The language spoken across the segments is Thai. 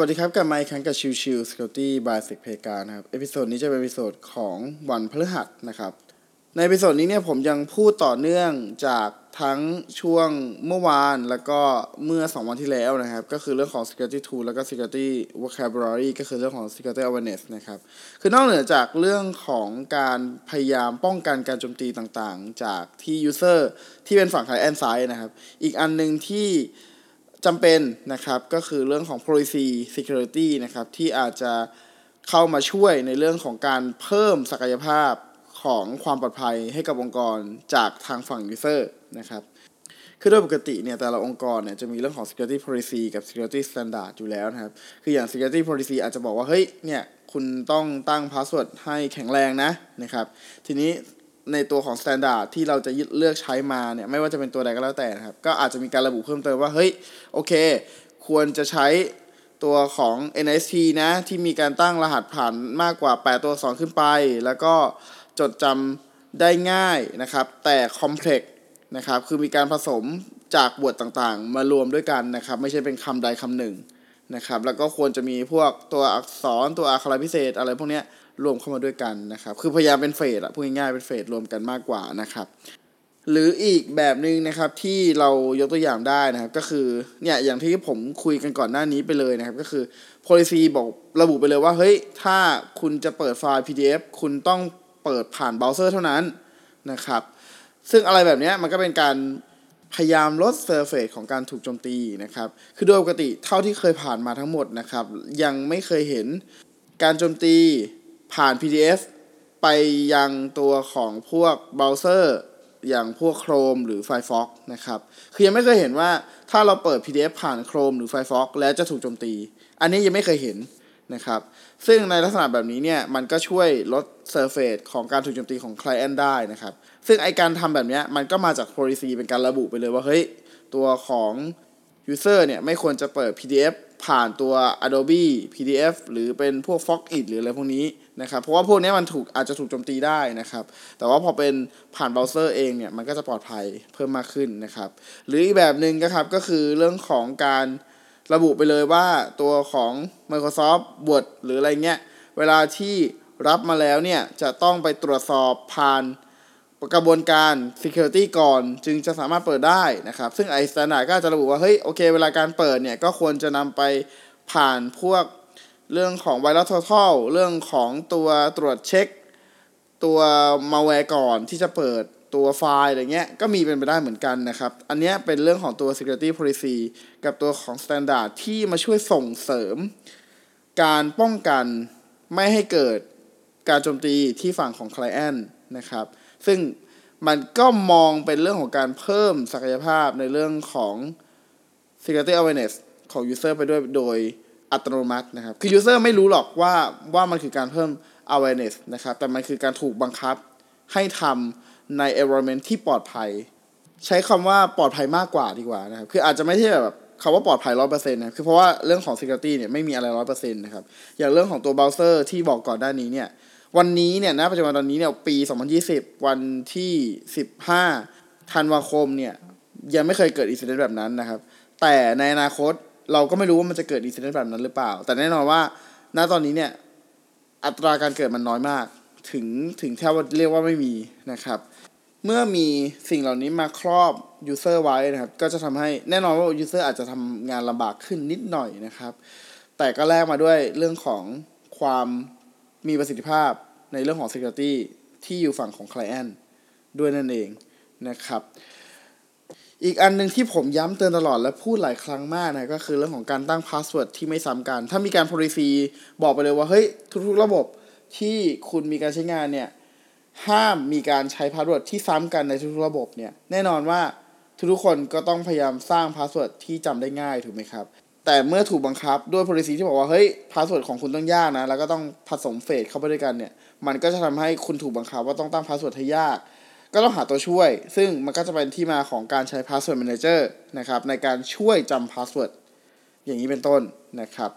สวัสดีครับกลับมาอีกครั้งกับ Chill Chill Security by s e c p a y นะครับ episode นี้จะเป็น episode ของวันพฤหัสนะครับ ใน episode นี้เนี่ยผมยังพูดต่อเนื่องจากทั้งช่วงเมื่อวานแล้วก็เมื่อ 2 วันที่แล้วนะครับ ก็คือเรื่องของ security tool แล้วก็ security vocabulary ก็คือเรื่องของ security awareness นะครับ คือนอกเหนือจากเรื่องของการพยายามป้องกันการโจมตีต่างๆ จากที่ user ที่เป็นฝั่ง client side นะครับ อีกอันหนึ่งที่ จำเป็นนะครับก็คือเรื่องของ policy security นะครับที่อาจจะเข้ามาช่วยในเรื่องของการเพิ่มศักยภาพของความปลอดภัยให้กับองค์กรจากทางฝั่ง user นะครับคือโดยปกติเนี่ยแต่ละองค์กรเนี่ยจะมีเรื่องของ security policy กับ security standard อยู่แล้วนะครับ คืออย่าง security policy อาจจะบอกว่า เฮ้ยเนี่ยคุณต้องตั้ง password ให้แข็งแรงนะนะครับ ทีนี้ ในตัวของ standard ที่เราจะเลือกใช้มาเนี่ยไม่ว่าจะเป็นตัวใดก็แล้วแต่นะครับ ก็อาจจะมีการระบุเพิ่มเติมว่า เฮ้ย โอเค ควรจะใช้ตัวของ NST นะ ที่มีการตั้งรหัสผ่านมากกว่า 8 ตัวอักษรขึ้นไป แล้วก็จดจำได้ง่ายนะครับ แต่ complex นะครับ คือมีการผสมจากบทต่างๆ มารวมด้วยกันนะครับ ไม่ใช่เป็นคำใดคำหนึ่ง นะครับ แล้วก็ควรจะมีพวกตัวอักษรตัวอักขระพิเศษอะไรพวกนี้รวมเข้ามาด้วยกันนะครับ คือพยายามเป็น phrase อะพูดง่ายๆเป็น phrase รวมกันมากกว่านะครับ หรืออีกแบบหนึ่งนะครับที่เรายกตัวอย่างได้นะครับ ก็คือเนี่ยอย่างที่ผมคุยกันก่อนหน้านี้ไปเลยนะครับ ก็คือ policy บอกระบุไปเลยว่าเฮ้ยถ้าคุณจะเปิดไฟล์ PDF คุณต้องเปิดผ่านเบราว์เซอร์เท่านั้นนะครับ ซึ่งอะไรแบบนี้มันก็เป็นการ พยายามลด surface ของการถูกโจมตีนะครับ คือโดยปกติเท่าที่เคยผ่านมาทั้งหมดนะครับ ยังไม่เคยเห็นการโจมตีผ่าน PDF ไปยังตัวของพวกเบราว์เซอร์อย่างพวก Chrome หรือ Firefox นะครับ คือยังไม่เคยเห็นว่าถ้าเราเปิด PDF ผ่าน Chrome หรือ Firefox แล้วจะถูกโจมตี อันนี้ยังไม่เคยเห็น นะครับ ซึ่งในลักษณะแบบนี้เนี่ยมันก็ช่วยลดเซอร์เฟสของการถูกโจมตีของ Client ได้นะครับ ซึ่งไอการทำแบบนี้มันก็มาจาก policy เป็นการระบุไปเลยว่าเฮ้ยตัวของ user เนี่ยไม่ควรจะเปิด PDF ผ่านตัว Adobe PDF หรือเป็นพวก Foxit หรืออะไรพวกนี้นะครับ เพราะว่าพวกนี้มันถูกอาจจะถูกโจมตีได้นะครับ แต่ว่าพอเป็นผ่านเบราว์เซอร์เองเนี่ยมันก็จะปลอดภัยเพิ่มมากขึ้นนะครับ หรืออีกแบบหนึ่งนะครับก็คือเรื่องของการ ระบุไปเลยว่าตัวของ Microsoft Word หรืออะไรเงี้ย เวลาที่รับมาแล้วเนี่ย จะต้องไปตรวจสอบผ่านกระบวนการ security ก่อนจึงจะสามารถเปิดได้นะครับ ซึ่งไอ้ standard ก็จะระบุว่า เฮ้ย โอเค เวลาการเปิดเนี่ย ก็ควรจะนำไปผ่านพวกเรื่องของ virus total เรื่องของตัวตรวจเช็ค ตัว malware ก่อนที่จะเปิด ตัวไฟล์อะไรเงี้ยก็มีเป็นไปได้เหมือนกันนะครับ อันนี้เป็นเรื่องของตัว security policy กับตัวของ standard ที่มาช่วยส่งเสริม การป้องกันไม่ให้เกิดการโจมตีที่ฝั่งของ client นะครับ ซึ่งมันก็มองเป็นเรื่องของการเพิ่มศักยภาพในเรื่องของ security awareness ของ user ไปด้วยโดยอัตโนมัตินะครับ คือ user ไม่รู้หรอกว่าว่ามันคือการเพิ่ม awareness นะครับ แต่มันคือการถูกบังคับให้ทำ ใน environment ที่ปลอดภัย ใช้คำว่าปลอดภัยมากกว่าดีกว่านะครับ คืออาจจะไม่ใช่แบบคำว่าปลอดภัยร้อยเปอร์เซ็นต์นะคือเพราะว่าเรื่องของ security เนี่ยไม่มีอะไรร้อยเปอร์เซ็นต์นะครับ อย่างเรื่องของตัว browser ที่บอกก่อนหน้านี้เนี่ย วันนี้เนี่ยณปัจจุบันตอนนี้เนี่ยปี 2020 วันที่ 15 ธันวาคมเนี่ยยังไม่เคยเกิด incident แบบนั้นนะครับ แต่ในอนาคตเราก็ไม่รู้ว่ามันจะเกิด incident แบบนั้นหรือเปล่า แต่แน่นอนว่า ณตอนนี้เนี่ยอัตราการเกิดมันน้อยมาก ถึงถึงแทบว่าเรียกว่าไม่มีนะครับ เมื่อมีสิ่งเหล่านี้มาครอบ user ไว้นะครับ ก็จะทำให้แน่นอนว่า user อาจจะทำงานลำบากขึ้นนิดหน่อยนะครับ แต่ก็แลกมาด้วยเรื่องของความมีประสิทธิภาพในเรื่องของ Security ที่อยู่ฝั่งของ Client ด้วยนั่นเองนะครับ อีกอันหนึ่งที่ผมย้ำเตือนตลอดและพูดหลายครั้งมากนะ ก็คือเรื่องของการตั้ง password ที่ไม่ซ้ำกัน ถ้ามีการ policy บอกไปเลยว่า เฮ้ย ทุกๆ ระบบ ที่คุณมีการใช้งานเนี่ยห้ามมีการใช้ password ที่ซ้ำกันในทุกระบบเนี่ยแน่นอนว่าทุกๆคนก็ต้องพยายามสร้าง password ที่จำได้ง่ายถูกไหมครับ แต่เมื่อถูกบังคับด้วย policy ที่บอกว่าเฮ้ย password ของคุณต้องยากนะ แล้วก็ต้องผสม phrase เข้าไปด้วยกันเนี่ยมันก็จะทำให้คุณถูกบังคับว่าต้องตั้ง password ให้ยาก ก็ต้องหาตัวช่วย ซึ่งมันก็จะเป็นที่มาของการใช้ password manager นะครับในการช่วยจำ password อย่างนี้เป็นต้นนะครับ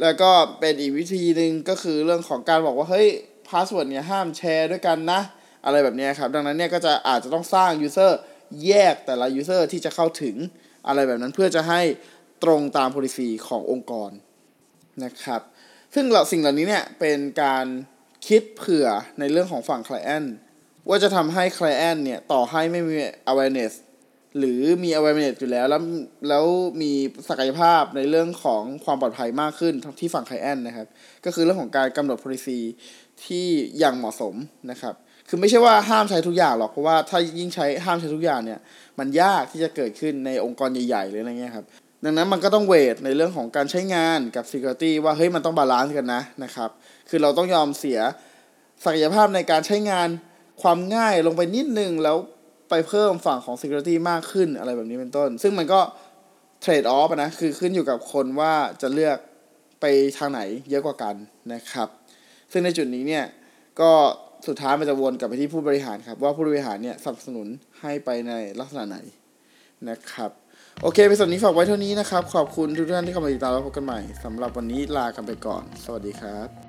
แล้วก็เป็นอีกวิธีหนึ่งก็คือเรื่องของการบอกว่าเฮ้ย password เนี่ยห้ามแชร์ด้วยกันนะ อะไรแบบนี้ครับ ดังนั้นเนี่ยก็จะอาจจะต้องสร้าง user แยกแต่ละ user ที่จะเข้าถึงอะไรแบบนั้นเพื่อจะให้ตรงตาม policy ขององค์กรนะครับ ซึ่งเราสิ่งเหล่านี้เนี่ยเป็นการคิดเผื่อในเรื่องของฝั่ง Client ว่าจะทำให้ Client เนี่ยต่อให้ไม่มี awareness หรือมี awareness อยู่แล้ว แล้วแล้วมีศักยภาพในเรื่องของความปลอดภัยมากขึ้นที่ฝั่ง Client นะครับ ก็คือเรื่องของการกำหนด policy ที่อย่างเหมาะสมนะครับ คือไม่ใช่ว่าห้ามใช้ทุกอย่างหรอก เพราะว่าถ้ายิ่งใช้ห้ามใช้ทุกอย่างเนี่ย มันยากที่จะเกิดขึ้นในองค์กรใหญ่ๆหรืออะไรเงี้ยครับ ดังนั้นมันก็ต้อง weight ในเรื่องของการใช้งานกับ Security ว่าเฮ้ยมันต้อง balance กันนะนะครับ คือเราต้องยอมเสียศักยภาพในการใช้งานความง่ายลงไปนิดนึงแล้ว ไปเพิ่มฝั่งของ Security มากขึ้นอะไรแบบนี้เป็นต้น ซึ่งมันก็ trade off นะ คือขึ้นอยู่กับคนว่าจะเลือกไปทางไหนเยอะกว่ากันนะครับ ซึ่งในจุดนี้เนี่ย ก็สุดท้ายมันจะวนกลับไปที่ผู้บริหารครับ ว่าผู้บริหารเนี่ยสนับสนุนให้ไปในลักษณะไหนนะครับ โอเคไปส่วนนี้ฝากไว้เท่านี้นะครับ ขอบคุณทุกท่านที่เข้ามาติดตามแล้วพบกันใหม่สำหรับวันนี้ลากันไปก่อน สวัสดีครับ